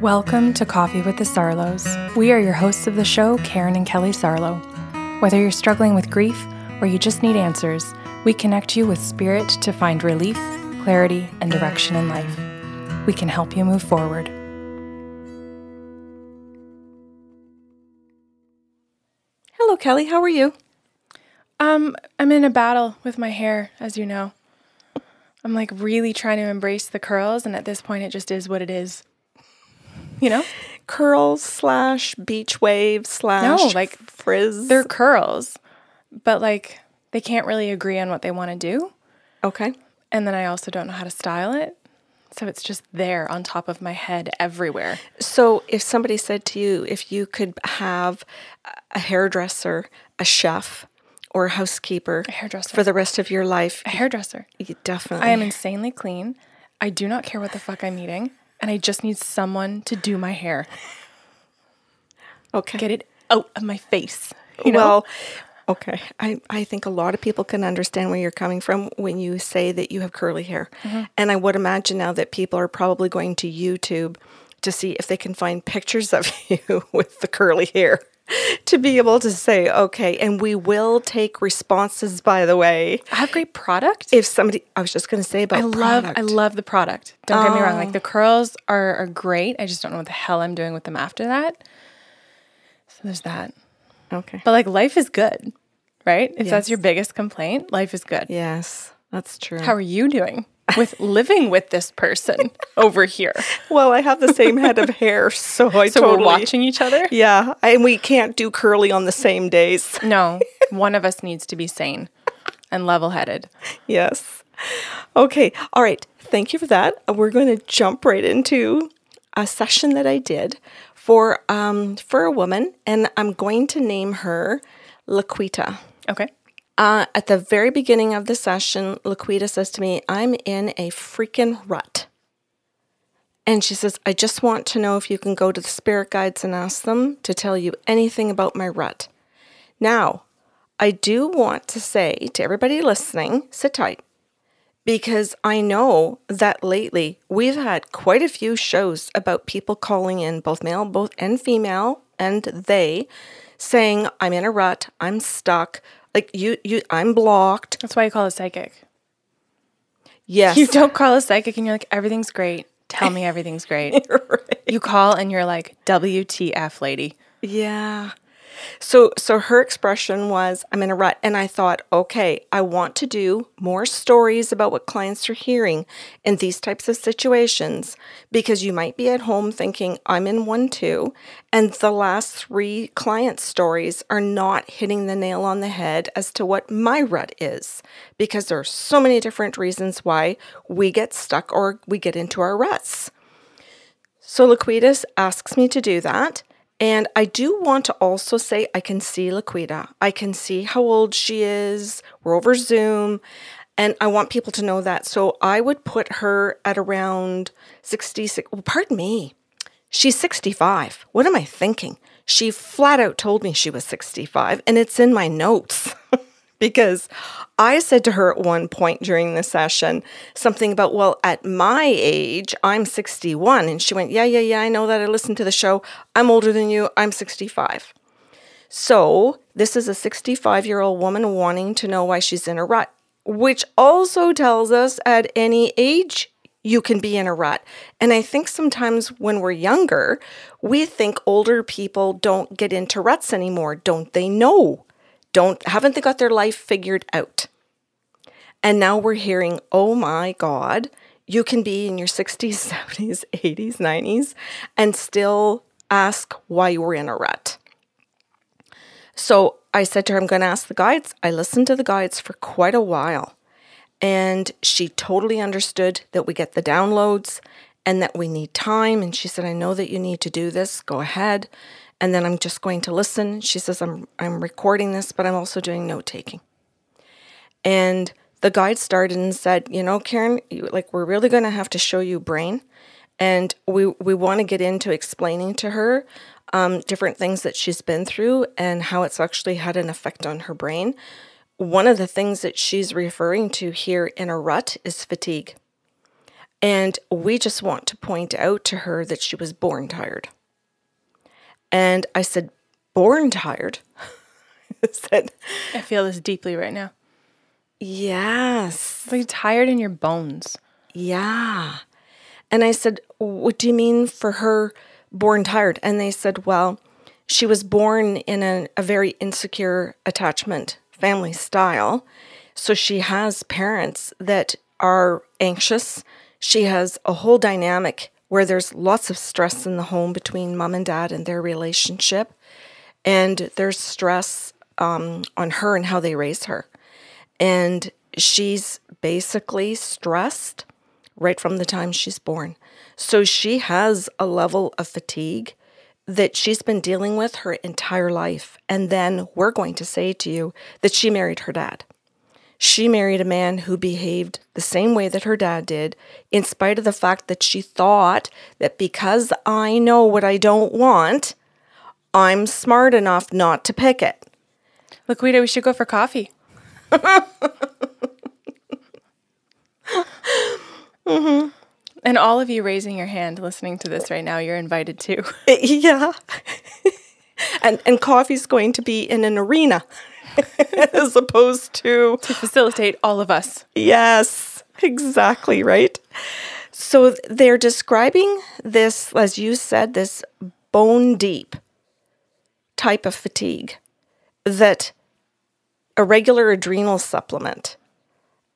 Welcome to Coffee with the Sarlos. We are your hosts of the show, Karen and Kelly Sarlo. Whether you're struggling with grief or you just need answers, we connect you with spirit to find relief, clarity, and direction in life. We can help you move forward. Hello, Kelly. How are you? Um, I'm in a battle with my hair, as you know. I'm like really trying to embrace the curls, and at this point, it just is what it is. You know? Curls slash beach wave slash No, like, frizz. They're curls, but like they can't really agree on what they want to do. okay. And then I also don't know how to style it. So it's just there on top of my head everywhere. So, if somebody said to you, if you could have a hairdresser, a chef, or a housekeeper, a hairdresser. for the rest of your life, A hairdresser. you definitely. I am insanely clean. I do not care what the fuck I'm eating. And I just need someone to do my hair. okay. Get it out of my face. You know? Well, okay. I, I think a lot of people can understand where you're coming from when you say that you have curly hair. Mm-hmm. And I would imagine now that people are probably going to YouTube to see if they can find pictures of you with the curly hair to be able to say, okay, and we will take responses, by the way. I have great product. If somebody, I was just going to say about I love product. I love the product. Don't get me wrong. Like oh. the curls are, are great. I just don't know what the hell I'm doing with them after that. So there's that. Okay. But like life is good, right? If that's your biggest complaint, life is good. Yes, that's true. How are you doing with living with this person over here? well, I have the same head of hair, so I So totally. we're watching each other? Yeah, and we can't do curly on the same days. No, one of us needs to be sane and level headed. Yes. Okay. All right. Thank you for that. We're going to jump right into a session that I did for um for a woman, and I'm going to name her Laquita. Okay. Uh, at the very beginning of the session, Laquita says to me, "I'm in a freaking rut." And she says, I just want to know if you can go to the spirit guides and ask them to tell you anything about my rut. Now, I do want to say to everybody listening, sit tight, because I know that lately we've had quite a few shows about people calling in, both male, both and female, and they saying, I'm in a rut, I'm stuck, like you, you, I'm blocked. That's why you call a psychic. Yes. You don't call a psychic and you're like, everything's great. Tell me everything's great. You call and you're like, WTF, lady. Yeah. So so her expression was I'm in a rut and I thought, okay, I want to do more stories about what clients are hearing in these types of situations because you might be at home thinking I'm in one too and the last 3 client stories are not hitting the nail on the head as to what my rut is because there are so many different reasons why we get stuck or we get into our ruts. So Laquitas asks me to do that. And I do want to also say I can see Laquita. I can see how old she is. We're over Zoom. And I want people to know that. So I would put her at around 66. Well, pardon me. She's 65. What am I thinking? She flat out told me she was 65, and it's in my notes. because I said to her at one point during the session something about, well, at my age, I'm 61. And she went, yeah, yeah, yeah, I know that. I listened to the show. I'm older than you. I'm 65. So this is a 65 year old woman wanting to know why she's in a rut, which also tells us at any age you can be in a rut. And I think sometimes when we're younger, we think older people don't get into ruts anymore. Don't they know? Don't haven't they got their life figured out? And now we're hearing, "Oh my god, you can be in your 60s, 70s, 80s, 90s and still ask why you were in a rut." So I said to her, I'm going to ask the guides. I listened to the guides for quite a while. And she totally understood that we get the downloads and that we need time. And she said, I know that you need to do this. Go ahead. And then I'm just going to listen. She says, I'm, I'm recording this, but I'm also doing note taking. And the guide started and said, You know, Karen, you, like, we're really going to have to show you brain. And we, we want to get into explaining to her um, different things that she's been through and how it's actually had an effect on her brain. One of the things that she's referring to here in a rut is fatigue. And we just want to point out to her that she was born tired. And I said, Born tired? I said, I feel this deeply right now. Yes. It's like tired in your bones. Yeah. And I said, What do you mean for her born tired? And they said, Well, she was born in a, a very insecure attachment family style. So she has parents that are anxious. She has a whole dynamic where there's lots of stress in the home between mom and dad and their relationship. And there's stress um, on her and how they raise her. And she's basically stressed right from the time she's born. So she has a level of fatigue that she's been dealing with her entire life. And then we're going to say to you that she married her dad. She married a man who behaved the same way that her dad did, in spite of the fact that she thought that because I know what I don't want, I'm smart enough not to pick it. Laquita, we should go for coffee. mm-hmm. And all of you raising your hand listening to this right now, you're invited too. Yeah. and and coffee's going to be in an arena as opposed to to facilitate all of us. Yes, exactly right. So they're describing this as you said this bone deep type of fatigue that a regular adrenal supplement,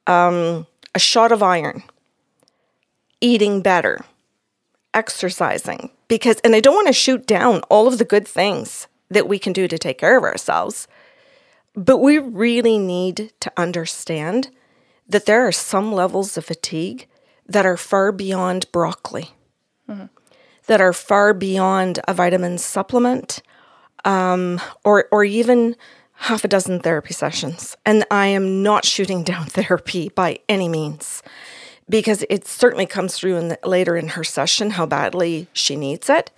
um, a shot of iron, eating better, exercising, because, and I don't want to shoot down all of the good things that we can do to take care of ourselves, but we really need to understand that there are some levels of fatigue that are far beyond broccoli, mm-hmm. that are far beyond a vitamin supplement, um, or or even half a dozen therapy sessions. And I am not shooting down therapy by any means because it certainly comes through in the, later in her session how badly she needs it.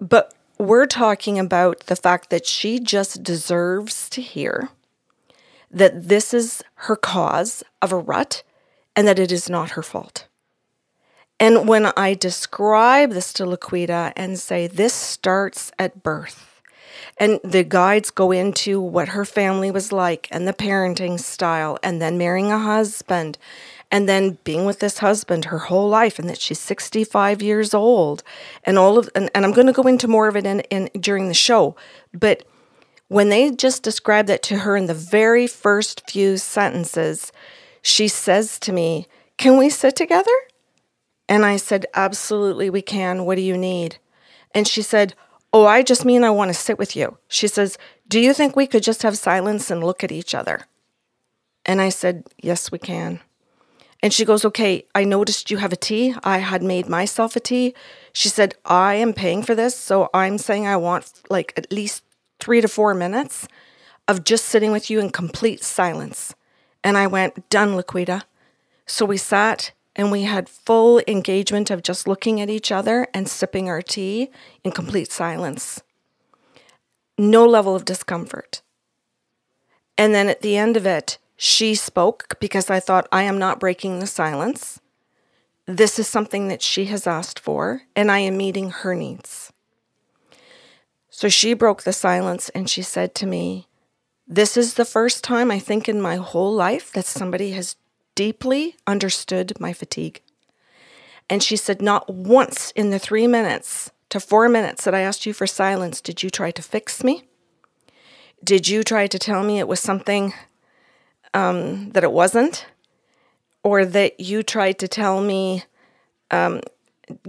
But we're talking about the fact that she just deserves to hear that this is her cause of a rut and that it is not her fault. And when I describe this to Laquita and say this starts at birth, and the guides go into what her family was like and the parenting style, and then marrying a husband, and then being with this husband her whole life, and that she's 65 years old, and all of, and, and I'm going to go into more of it in, in during the show, but when they just describe that to her in the very first few sentences, she says to me, Can we sit together? And I said, Absolutely, we can. What do you need? And she said, Oh, I just mean I want to sit with you. She says, Do you think we could just have silence and look at each other? And I said, Yes, we can. And she goes, Okay, I noticed you have a tea. I had made myself a tea. She said, I am paying for this. So I'm saying I want like at least three to four minutes of just sitting with you in complete silence. And I went, Done, Laquita. So we sat and we had full engagement of just looking at each other and sipping our tea in complete silence. No level of discomfort. And then at the end of it, she spoke because I thought, I am not breaking the silence. This is something that she has asked for, and I am meeting her needs. So she broke the silence and she said to me, This is the first time I think in my whole life that somebody has deeply understood my fatigue. And she said, Not once in the three minutes to four minutes that I asked you for silence did you try to fix me. Did you try to tell me it was something um, that it wasn't? Or that you tried to tell me, um,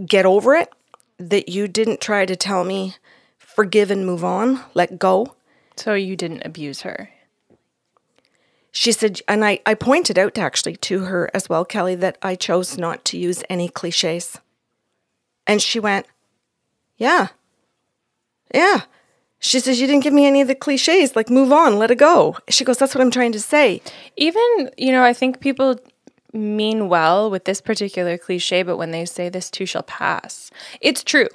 get over it? That you didn't try to tell me, forgive and move on, let go? So you didn't abuse her she said, and I, I pointed out actually to her as well, Kelly, that I chose not to use any cliches. And she went, Yeah, yeah. She says, You didn't give me any of the cliches, like move on, let it go. She goes, That's what I'm trying to say. Even, you know, I think people mean well with this particular cliche, but when they say this too shall pass, it's true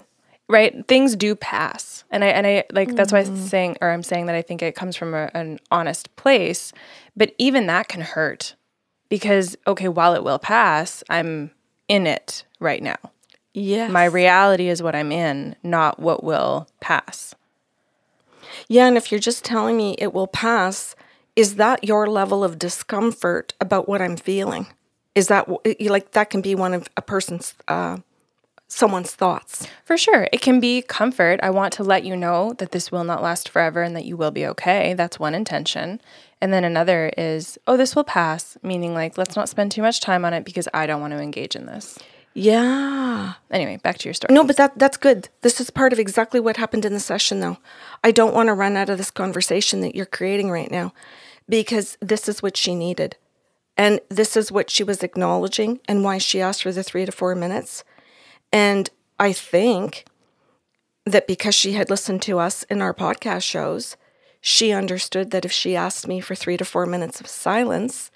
right things do pass and i and i like that's why i'm mm. saying or i'm saying that i think it comes from a, an honest place but even that can hurt because okay while it will pass i'm in it right now. Yeah. My reality is what I'm in, not what will pass. Yeah, and if you're just telling me it will pass, is that your level of discomfort about what I'm feeling? Is that like that can be one of a person's uh, someone's thoughts? For sure. It can be comfort. I want to let you know that this will not last forever and that you will be okay. That's one intention. And then another is, oh, this will pass, meaning like, let's not spend too much time on it because I don't want to engage in this. Yeah. Anyway, back to your story. No, but that that's good. This is part of exactly what happened in the session though. I don't want to run out of this conversation that you're creating right now because this is what she needed. And this is what she was acknowledging and why she asked for the 3 to 4 minutes. And I think that because she had listened to us in our podcast shows, she understood that if she asked me for 3 to 4 minutes of silence,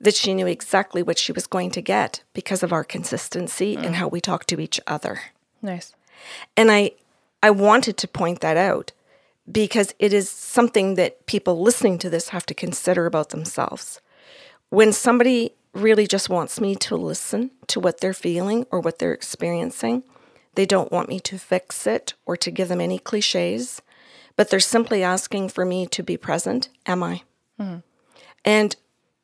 that she knew exactly what she was going to get because of our consistency mm. and how we talk to each other. Nice. And I I wanted to point that out because it is something that people listening to this have to consider about themselves. When somebody really just wants me to listen to what they're feeling or what they're experiencing, they don't want me to fix it or to give them any cliches, but they're simply asking for me to be present. Am I? Mm. And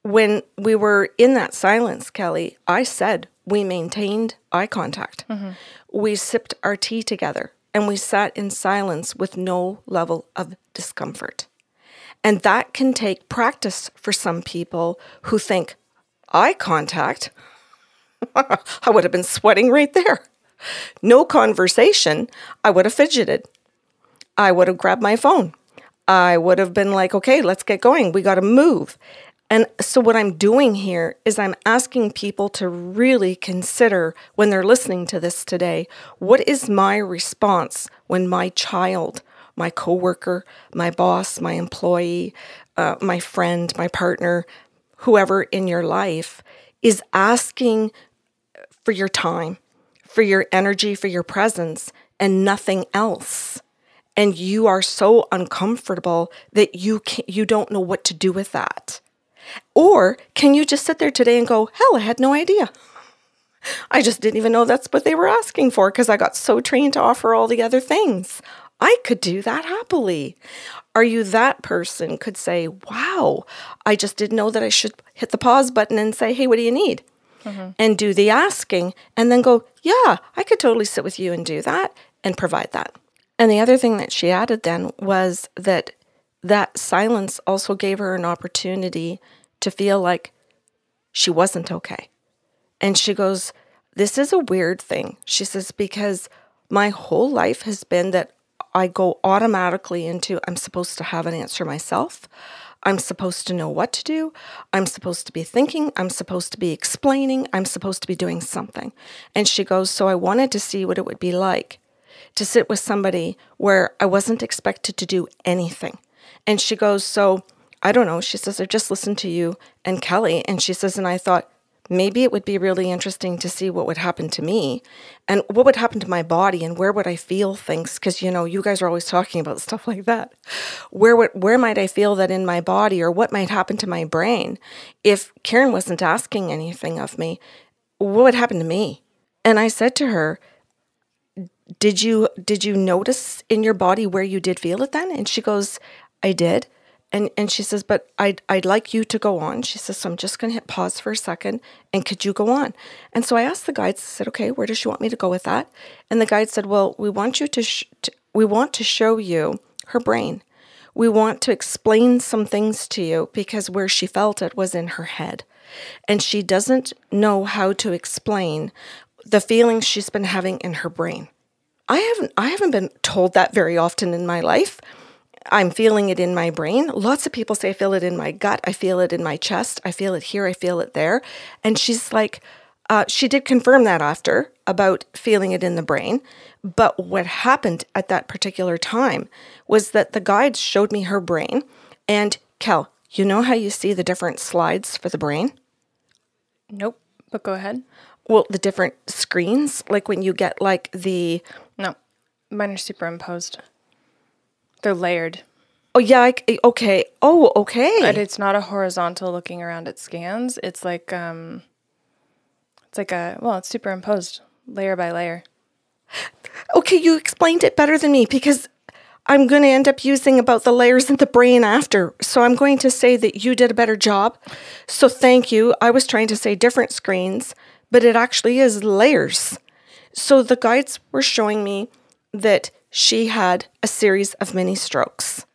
when we were in that silence, Kelly, I said we maintained eye contact. Mm-hmm. We sipped our tea together and we sat in silence with no level of discomfort. And that can take practice for some people who think eye contact. I would have been sweating right there. No conversation, I would have fidgeted. I would have grabbed my phone. I would have been like, okay, let's get going. We got to move. And so, what I'm doing here is I'm asking people to really consider when they're listening to this today what is my response when my child, my coworker, my boss, my employee, uh, my friend, my partner, whoever in your life is asking for your time, for your energy, for your presence, and nothing else. And you are so uncomfortable that you you don't know what to do with that. Or can you just sit there today and go, hell, I had no idea. I just didn't even know that's what they were asking for because I got so trained to offer all the other things. I could do that happily. Are you that person could say, wow, I just didn't know that I should hit the pause button and say, hey, what do you need? Mm-hmm. And do the asking and then go, yeah, I could totally sit with you and do that and provide that. And the other thing that she added then was that that silence also gave her an opportunity to feel like she wasn't okay. And she goes, This is a weird thing. She says, because my whole life has been that I go automatically into I'm supposed to have an answer myself. I'm supposed to know what to do. I'm supposed to be thinking. I'm supposed to be explaining. I'm supposed to be doing something. And she goes, So I wanted to see what it would be like to sit with somebody where I wasn't expected to do anything. And she goes, So I don't know. She says, I just listened to you and Kelly. And she says, And I thought, maybe it would be really interesting to see what would happen to me and what would happen to my body and where would I feel things. Because you know you guys are always talking about stuff like that. Where would where might I feel that in my body or what might happen to my brain? If Karen wasn't asking anything of me what would happen to me? And I said to her did you did you notice in your body where you did feel it then? And she goes I did. And, and she says, but I'd, I'd like you to go on. She says, so I'm just going to hit pause for a second. And could you go on? And so I asked the guides, I said, okay, where does she want me to go with that? And the guide said, well, we want you to, sh- to we want to show you her brain. We want to explain some things to you because where she felt it was in her head. And she doesn't know how to explain the feelings she's been having in her brain. I haven't I haven't been told that very often in my life. I'm feeling it in my brain. Lots of people say I feel it in my gut. I feel it in my chest. I feel it here. I feel it there. And she's like, uh, she did confirm that after about feeling it in the brain. But what happened at that particular time was that the guides showed me her brain. And Kel, you know how you see the different slides for the brain? Nope, but go ahead. Well, the different screens, like when you get like the. No, mine are superimposed. They're layered. Oh yeah, I, okay. Oh, okay. But it's not a horizontal looking around at scans. It's like um It's like a well, it's superimposed layer by layer. Okay, you explained it better than me because I'm going to end up using about the layers in the brain after. So I'm going to say that you did a better job. So thank you. I was trying to say different screens, but it actually is layers. So the guides were showing me that she had a series of mini strokes.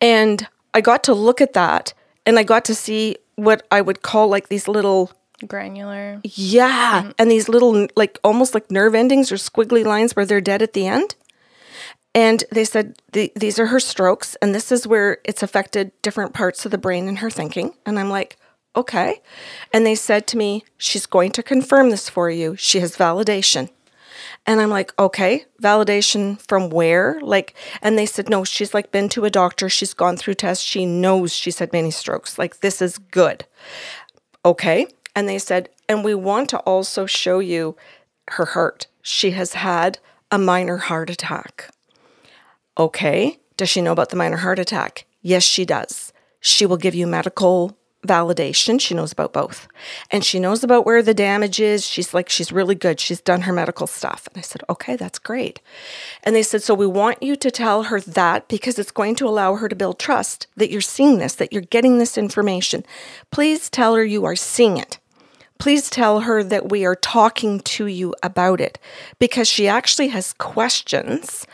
And I got to look at that and I got to see what I would call like these little Granular. yeah, and these little like almost like nerve endings or squiggly lines where they're dead at the end. And they said the, these are her strokes, and this is where it's affected different parts of the brain and her thinking. And I'm like, okay. And they said to me, she's going to confirm this for you. She has validation. And I'm like, okay, validation from where? Like, and they said, no, she's like been to a doctor. She's gone through tests. She knows she's had many strokes. Like, this is good. Okay. And they said, and we want to also show you her heart. She has had a minor heart attack. Okay. Does she know about the minor heart attack? Yes, she does. She will give you medical validation. She knows about both. And she knows about where the damage is. She's like, she's really good. She's done her medical stuff. And I said, okay, that's great. And they said, so we want you to tell her that because it's going to allow her to build trust that you're seeing this, that you're getting this information. Please tell her you are seeing it please tell her that we are talking to you about it because she actually has questions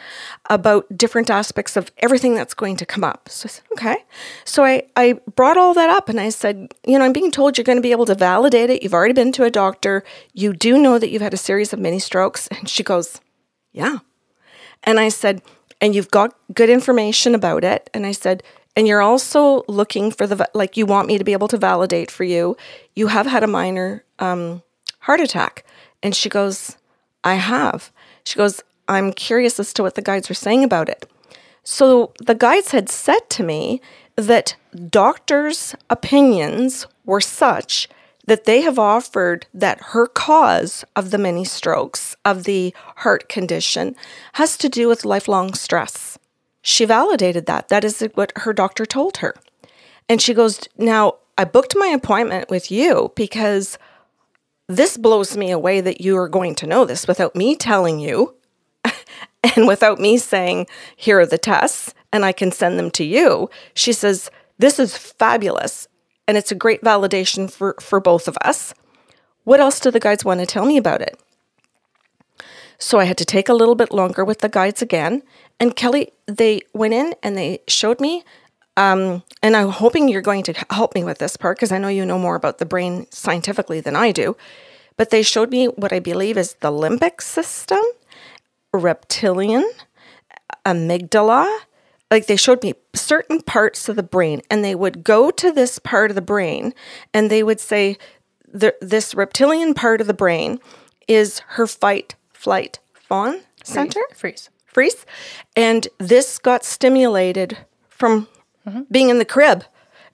about different aspects of everything that's going to come up. So I said, okay. So I, I brought all that up and I said, you know, I'm being told you're going to be able to validate it. You've already been to a doctor. You do know that you've had a series of mini strokes. And she goes, yeah. And I said, and you've got good information about it. And I said, and you're also looking for the like you want me to be able to validate for you. You have had a minor um, heart attack. And she goes i have. She goes i'm curious as to what the guides were saying about it. So the guides had said to me that doctors opinions were such that they have offered that her cause of the many strokes of the heart condition has to do with lifelong stress she validated that. That is what her doctor told her. And she goes, Now, I booked my appointment with you because this blows me away that you are going to know this without me telling you and without me saying, Here are the tests and I can send them to you. She says, This is fabulous and it's a great validation for, for both of us. What else do the guides want to tell me about it? So I had to take a little bit longer with the guides again. And Kelly, they went in and they showed me. Um, and I'm hoping you're going to help me with this part because I know you know more about the brain scientifically than I do. But they showed me what I believe is the limbic system, reptilian, amygdala. Like they showed me certain parts of the brain, and they would go to this part of the brain and they would say, This reptilian part of the brain is her fight, flight, fawn center? Freeze. Freeze. And this got stimulated from mm-hmm. being in the crib.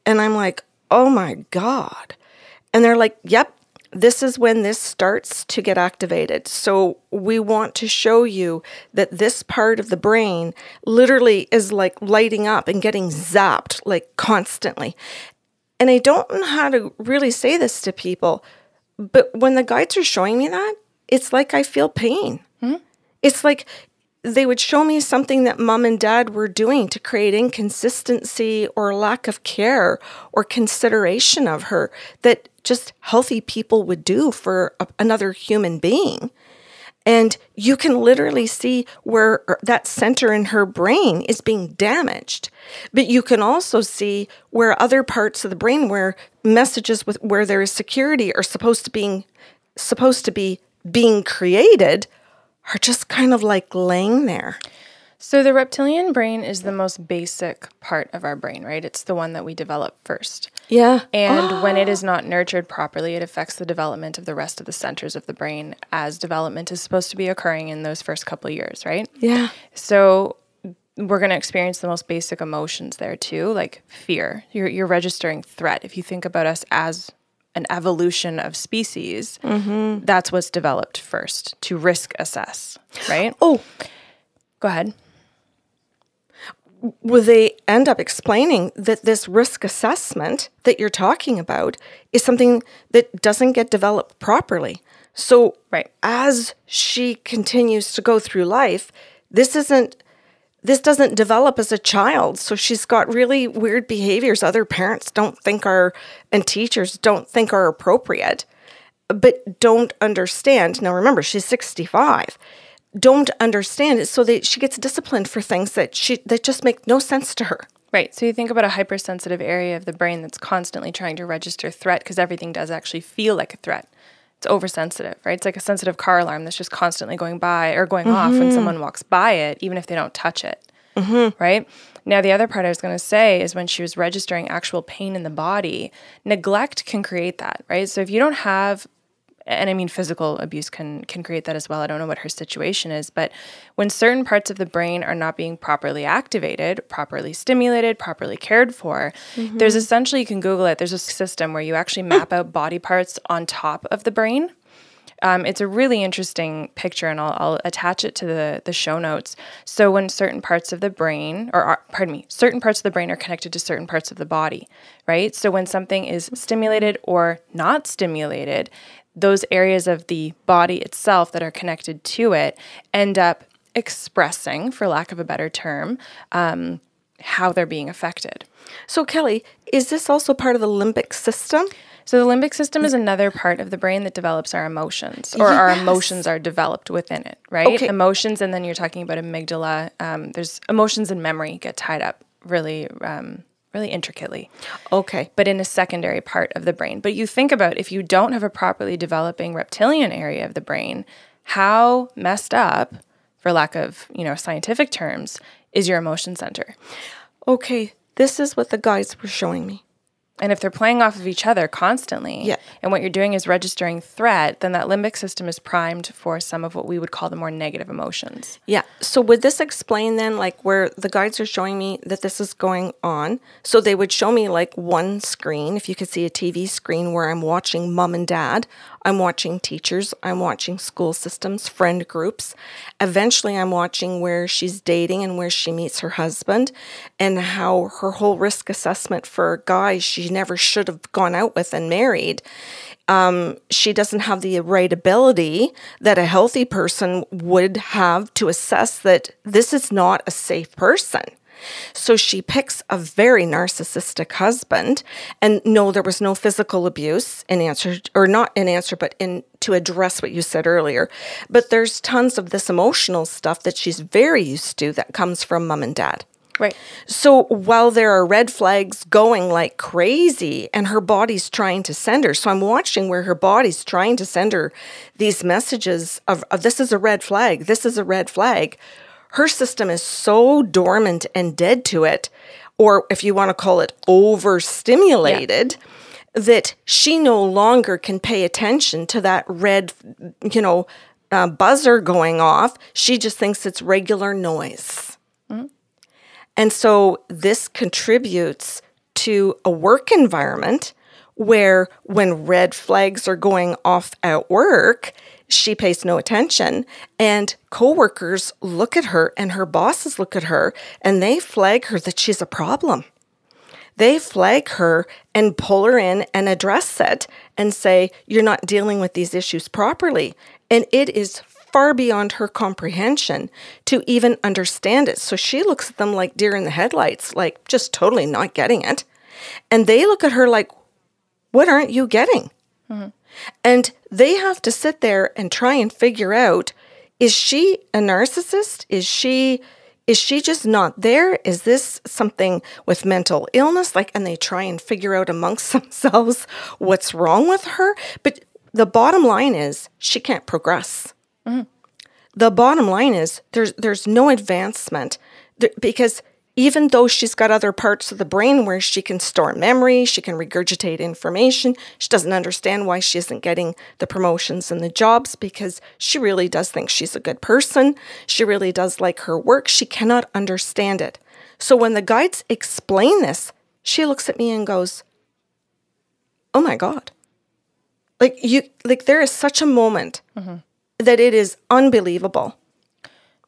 And I'm like, oh my God. And they're like, yep, this is when this starts to get activated. So we want to show you that this part of the brain literally is like lighting up and getting zapped like constantly. And I don't know how to really say this to people, but when the guides are showing me that, it's like I feel pain. Mm-hmm. It's like they would show me something that mom and dad were doing to create inconsistency or lack of care or consideration of her that just healthy people would do for a, another human being. And you can literally see where er, that center in her brain is being damaged. But you can also see where other parts of the brain where messages with where there is security are supposed to being supposed to be being created are just kind of like laying there. So, the reptilian brain is the most basic part of our brain, right? It's the one that we develop first. Yeah. And oh. when it is not nurtured properly, it affects the development of the rest of the centers of the brain as development is supposed to be occurring in those first couple of years, right? Yeah. So, we're going to experience the most basic emotions there too, like fear. You're, you're registering threat. If you think about us as an evolution of species, mm-hmm. that's what's developed first to risk assess, right? Oh, go ahead. well, they end up explaining that this risk assessment that you're talking about is something that doesn't get developed properly. So, Right. as she continues to go through life, this isn't this doesn't develop as a child. So she's got really weird behaviors other parents don't think are and teachers don't think are appropriate, but don't understand. Now remember, she's 65. Don't understand it so that she gets disciplined for things that she that just make no sense to her. Right. So you think about a hypersensitive area of the brain that's constantly trying to register threat because everything does actually feel like a threat. It's oversensitive, right? It's like a sensitive car alarm that's just constantly going by or going off when mm-hmm. someone walks by it, even if they don't touch it. Mm-hmm. Right. Now, the other part I was going to say is when she was registering actual pain in the body, neglect can create that, right? So if you don't have and I mean physical abuse can can create that as well. I don't know what her situation is, but when certain parts of the brain are not being properly activated, properly stimulated, properly cared for, there's essentially you can Google it. There's a system where you actually map out body parts on top of the brain. Um, it's a really interesting picture, and I'll, I'll attach it to the, the show notes. So, when certain parts of the brain, or are, pardon me, certain parts of the brain are connected to certain parts of the body, right? So, when something is stimulated or not stimulated, those areas of the body itself that are connected to it end up expressing, for lack of a better term, um, how they're being affected. So Kelly, is this also part of the limbic system? So the limbic system is another part of the brain that develops our emotions, or our emotions are developed within it, right? Okay. Emotions, and then you're talking about amygdala. Um, there's emotions and memory get tied up really, um, really intricately, Okay. but in a secondary part of the brain. But you think about if you don't have a properly developing reptilian area of the brain, how messed up, for lack of you know scientific terms, is your emotion center? Okay. This is what the guides were showing me. And if they're playing off of each other constantly, Yeah. and what you're doing is registering threat, then that limbic system is primed for some of what we would call the more negative emotions. Yeah. So would this explain then like where the guides are showing me that this is going on? So they would show me like one screen, if you could see a TV screen where I'm watching mom and dad, I'm watching teachers, I'm watching school systems, friend groups. Eventually I'm watching where she's dating and where she meets her husband and how her whole risk assessment for guys she never should have gone out with and married um, she doesn't have the right ability that a healthy person would have to assess that this is not a safe person. So she picks a very narcissistic husband, and no, there was no physical abuse in answer, or not in answer, but in to address what you said earlier. But there's tons of this emotional stuff that she's very used to that comes from mom and dad. Right. So while there are red flags going like crazy and her body's trying to send her, so I'm watching where her body's trying to send her these messages of, of this is a red flag, this is a red flag. Her system is so dormant and dead to it, or if you want to call it overstimulated, that she no longer can pay attention to that red, you know, uh, buzzer going off. She just thinks it's regular noise. And so this contributes to a work environment where when red flags are going off at work, she pays no attention and coworkers look at her and her bosses look at her and they flag her that she's a problem. They flag her and pull her in and address it and say, You're not dealing with these issues properly. And it is far beyond her comprehension to even understand it. So she looks at them like deer in the headlights, like just totally not getting it. And they look at her like, What aren't you getting? Mm-hmm. And they have to sit there and try and figure out is she a narcissist? Is she is she just not there? Is this something with mental illness? Like and they try and figure out amongst themselves what's wrong with her. But the bottom line is she can't progress. Mm-hmm. The bottom line is there's there's no advancement because even though she's got other parts of the brain where she can store memory, she can regurgitate information, she doesn't understand why she isn't getting the promotions and the jobs because she really does think she's a good person. She really does like her work. She cannot understand it. So when the guides explain this, she looks at me and goes, "Oh my god." Like you like there is such a moment mm-hmm. that it is unbelievable.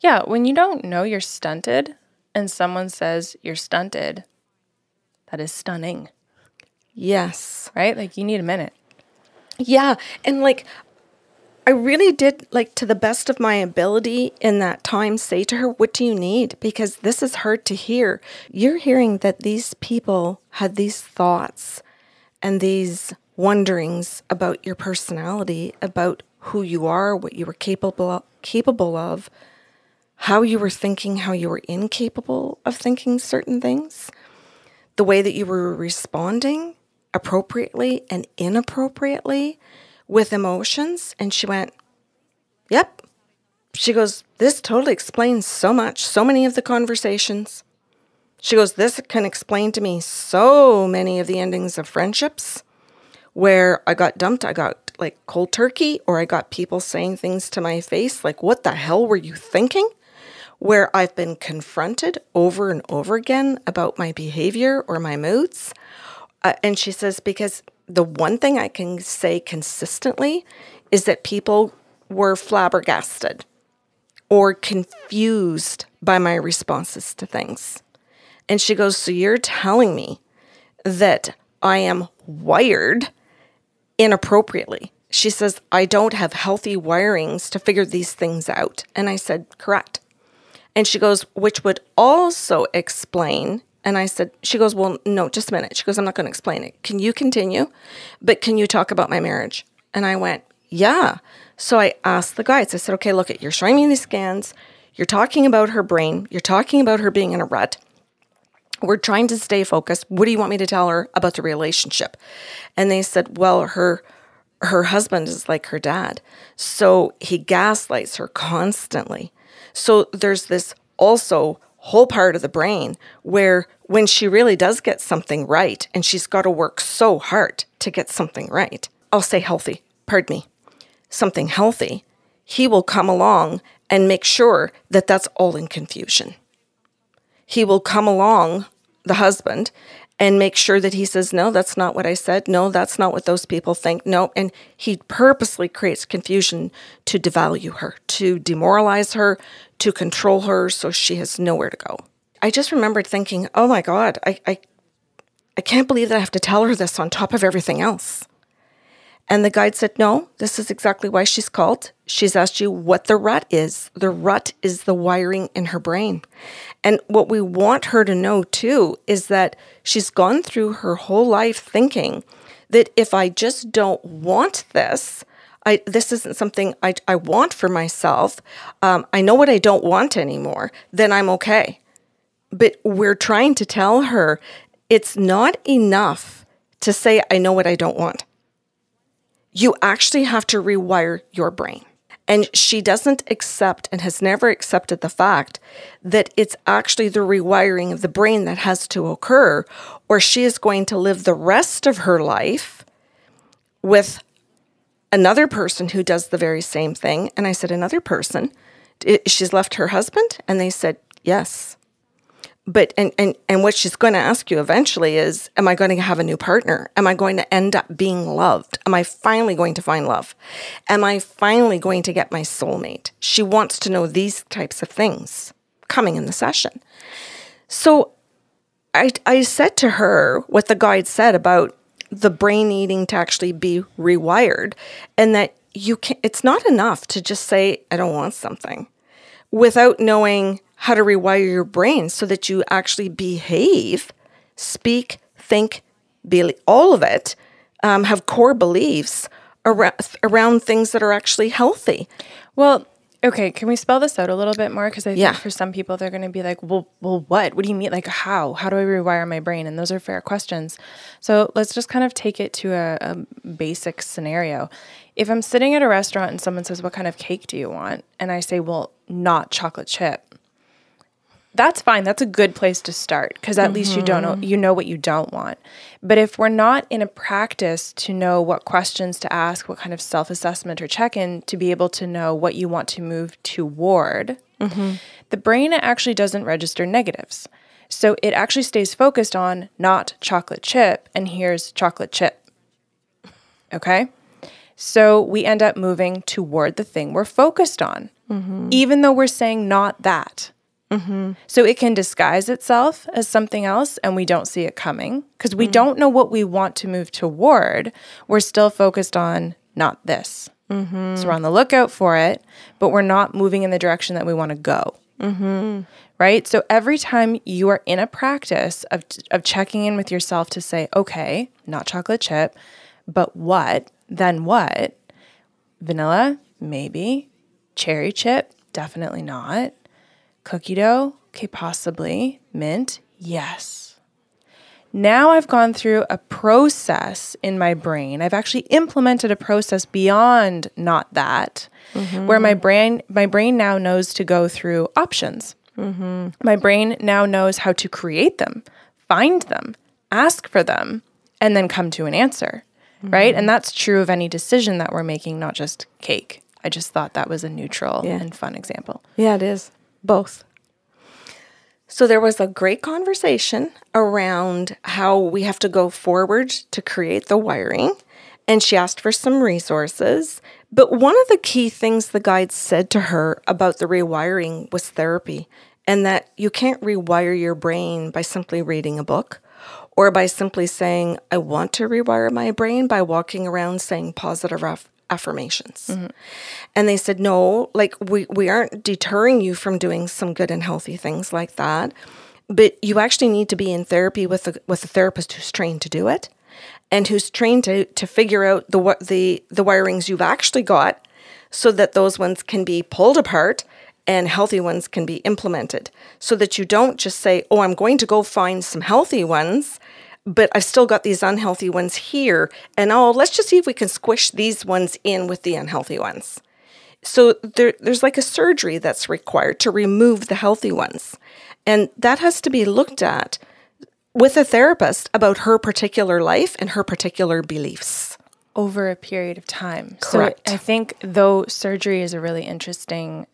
Yeah, when you don't know you're stunted, and someone says you're stunted, that is stunning, Yes. right? Like you need a minute. Yeah. And like, I really did, like, to the best of my ability in that time, say to her, What do you need? Because this is hard to hear. You're hearing that these people had these thoughts and these wonderings about your personality, about who you are, what you were capable capable of, how you were thinking, how you were incapable of thinking certain things, the way that you were responding appropriately and inappropriately with emotions. And she went, Yep. She goes, This totally explains so much, so many of the conversations. She goes, This can explain to me so many of the endings of friendships where I got dumped, I got like cold turkey, or I got people saying things to my face like, What the hell were you thinking? Where I've been confronted over and over again about my behavior or my moods. Uh, and she says, Because the one thing I can say consistently is that people were flabbergasted or confused by my responses to things. And she goes, So you're telling me that I am wired inappropriately. She says, I don't have healthy wirings to figure these things out. And I said, Correct. And she goes, Which would also explain. And I said, She goes, Well, no, just a minute. She goes, I'm not going to explain it. Can you continue? But can you talk about my marriage? And I went, Yeah. So I asked the guides, I said, Okay, look, you're showing me these scans. You're talking about her brain. You're talking about her being in a rut. We're trying to stay focused. What do you want me to tell her about the relationship? And they said, Well, her her husband is like her dad. So he gaslights her constantly. So there's this also whole part of the brain where when she really does get something right and she's got to work so hard to get something right, I'll say healthy, pardon me, something healthy, he will come along and make sure that that's all in confusion. He will come along, the husband, and make sure that he says, No, that's not what I said. No, that's not what those people think. No. And he purposely creates confusion to devalue her, to demoralize her, to control her so she has nowhere to go. I just remembered thinking, Oh my God, I, I, I can't believe that I have to tell her this on top of everything else. And the guide said, No, this is exactly why she's called. She's asked you what the rut is. The rut is the wiring in her brain. And what we want her to know too is that she's gone through her whole life thinking that if I just don't want this, I, this isn't something I, I want for myself. Um, I know what I don't want anymore, then I'm okay. But we're trying to tell her it's not enough to say, I know what I don't want you actually have to rewire your brain. And she doesn't accept and has never accepted the fact that it's actually the rewiring of the brain that has to occur, or she is going to live the rest of her life with another person who does the very same thing. And I said, Another person? She's left her husband? And they said, Yes but and, and and what she's going to ask you eventually is am i going to have a new partner? Am i going to end up being loved? Am i finally going to find love? Am i finally going to get my soulmate? She wants to know these types of things coming in the session. So i i said to her what the guide said about the brain needing to actually be rewired and that you can it's not enough to just say i don't want something without knowing how to rewire your brain so that you actually behave, speak, think, be, all of it, um, have core beliefs around, around things that are actually healthy. Well, okay, can we spell this out a little bit more? Because I think Yeah. for some people they're going to be like, well, well, what? What do you mean? Like, how? How do I rewire my brain? And those are fair questions. So let's just kind of take it to a, a basic scenario. If I'm sitting at a restaurant and someone says, "What kind of cake do you want?" and I say, "Well, not chocolate chip." That's fine. That's a good place to start because at least you don't know mm-hmm. you know what you don't want. But if we're not in a practice to know what questions to ask, what kind of self-assessment or check-in to be able to know what you want to move toward, mm-hmm. the brain actually doesn't register negatives. So it actually stays focused on not chocolate chip and here's chocolate chip. Okay? So we end up moving toward the thing we're focused on, mm-hmm. even though we're saying not that. Mm-hmm. So it can disguise itself as something else and we don't see it coming because we mm. don't know what we want to move toward. We're still focused on not this. Mm-hmm. So we're on the lookout for it, but we're not moving in the direction that we want to go. Mm-hmm. Right? So every time you are in a practice of, of checking in with yourself to say, okay, not chocolate chip, but what? Then what? Vanilla? Maybe. Cherry chip? Definitely not. Cookie dough? Okay, possibly. Mint? Yes. Now I've gone through a process in my brain. I've actually implemented a process beyond not that, mm-hmm. where my brain my brain now knows to go through options. Mm-hmm. My brain now knows how to create them, find them, ask for them, and then come to an answer. Mm-hmm. Right? And that's true of any decision that we're making, not just cake. I just thought that was a neutral Yeah. and fun example. Yeah, it is. Both. So there was a great conversation around how we have to go forward to create the wiring. And she asked for some resources. But one of the key things the guide said to her about the rewiring was therapy, and that you can't rewire your brain by simply reading a book or by simply saying, I want to rewire my brain by walking around saying positive aff- affirmations. Mm-hmm. And they said, no, like we, we aren't deterring you from doing some good and healthy things like that. But you actually need to be in therapy with a, with a therapist who's trained to do it and who's trained to, to figure out the, what the, the wirings you've actually got so that those ones can be pulled apart and healthy ones can be implemented so that you don't just say, oh, I'm going to go find some healthy ones, but I've still got these unhealthy ones here. And oh, let's just see if we can squish these ones in with the unhealthy ones. So there, there's like a surgery that's required to remove the healthy ones. And that has to be looked at with a therapist about her particular life and her particular beliefs. over a period of time. Correct. So I think though surgery is a really interesting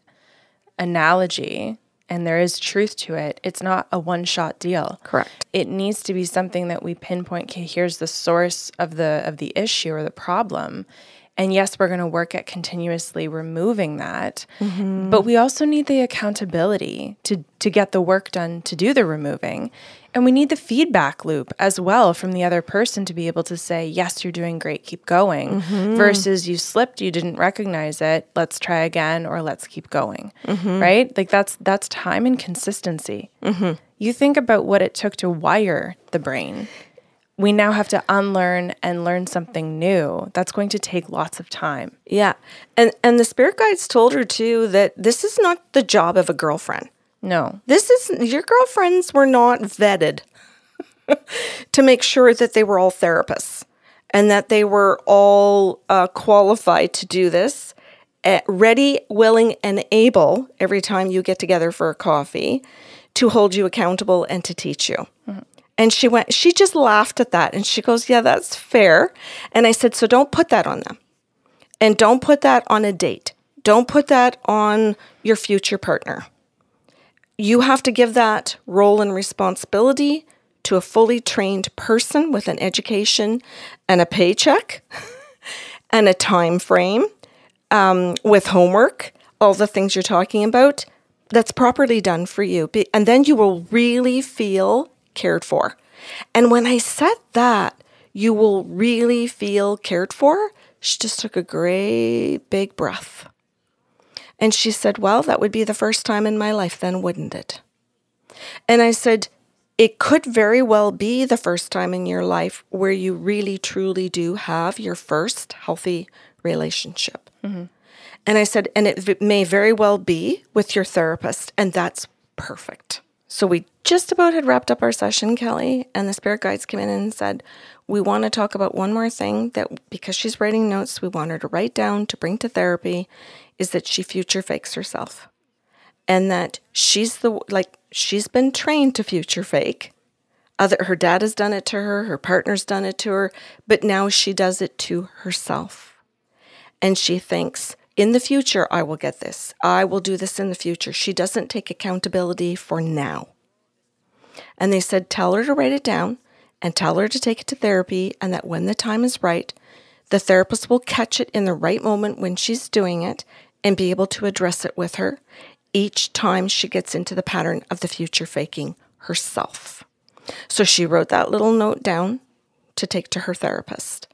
analogy and there is truth to it, it's not a one shot deal. Correct. It needs to be something that we pinpoint, okay, here's the source of the of the issue or the problem. And yes, we're going to work at continuously removing that. Mm-hmm. But we also need the accountability to to get the work done to do the removing. And we need the feedback loop as well from the other person to be able to say, yes, you're doing great, keep going, mm-hmm. versus you slipped, you didn't recognize it, let's try again or let's keep going. Mm-hmm. Right? Like that's that's time and consistency. You think about what it took to wire the brain. We now have to unlearn and learn something new. That's going to take lots of time. Yeah. And and the spirit guides told her too that this is not the job of a girlfriend. No. This is your girlfriends were not vetted to make sure that they were all therapists and that they were all uh, qualified to do this, uh, ready, willing, and able every time you get together for a coffee to hold you accountable and to teach you. And she went, she just laughed at that and she goes, Yeah, that's fair. And I said, So don't put that on them. And don't put that on a date. Don't put that on your future partner you have to give that role and responsibility to a fully trained person with an education and a paycheck and a time frame um, with homework all the things you're talking about that's properly done for you and then you will really feel cared for and when i said that you will really feel cared for she just took a great big breath and she said, Well, that would be the first time in my life, then, wouldn't it? And I said, It could very well be the first time in your life where you really, truly do have your first healthy relationship. Mm-hmm. And I said, And it may very well be with your therapist, and that's perfect. So we just about had wrapped up our session, Kelly, and the spirit guides came in and said, We want to talk about one more thing that because she's writing notes, we want her to write down to bring to therapy is that she future fakes herself. And that she's the like she's been trained to future fake. Uh, Other her dad has done it to her, her partner's done it to her, but now she does it to herself. And she thinks, in the future, I will get this. I will do this in the future. She doesn't take accountability for now. And they said, tell her to write it down and tell her to take it to therapy, and that when the time is right, the therapist will catch it in the right moment when she's doing it and be able to address it with her, each time she gets into the pattern of the future faking herself. So she wrote that little note down to take to her therapist.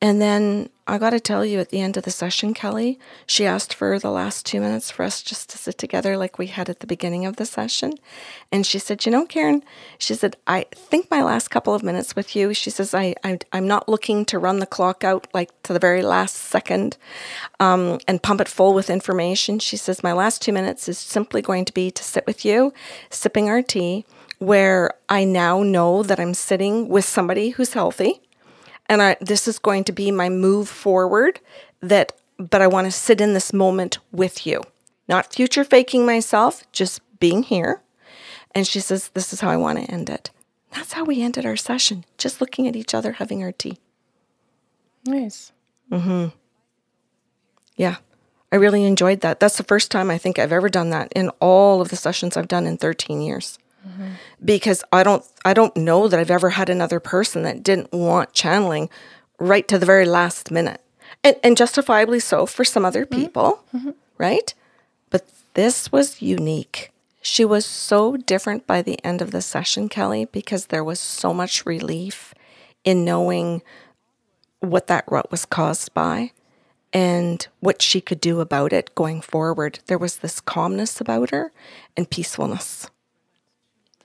And then I got to tell you, at the end of the session, Kelly, she asked for the last two minutes for us just to sit together like we had at the beginning of the session. And she said, You know, Karen, she said, I think my last couple of minutes with you, she says, I, I, am not looking to run the clock out like to the very last second um, and pump it full with information. She says, My last two minutes is simply going to be to sit with you, sipping our tea, where I now know that I'm sitting with somebody who's healthy and I, this is going to be my move forward that but i want to sit in this moment with you. Not future faking myself just being here. And she says this is how i want to end it. That's how we ended our session just looking at each other having our tea. Nice. Mm-hmm. Yeah. I really enjoyed that. That's the first time i think i've ever done that in all of the sessions i've done in 13 years mm-hmm. because I don't I don't know that I've ever had another person that didn't want channeling right to the very last minute. And and justifiably so for some other mm-hmm. people, mm-hmm. right? But this was unique. She was so different by the end of the session, Kelly, because there was so much relief in knowing what that rut was caused by and what she could do about it going forward. There was this calmness about her and peacefulness.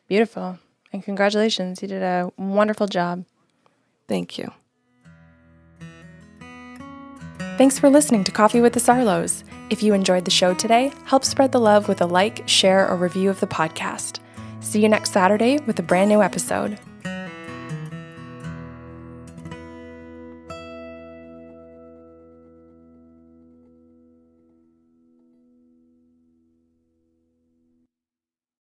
Beautiful. And congratulations. You did a wonderful job. Thank you. Thanks for listening to Coffee with the Sarlos. If you enjoyed the show today, help spread the love with a like, share, or review of the podcast. See you next Saturday with a brand new episode.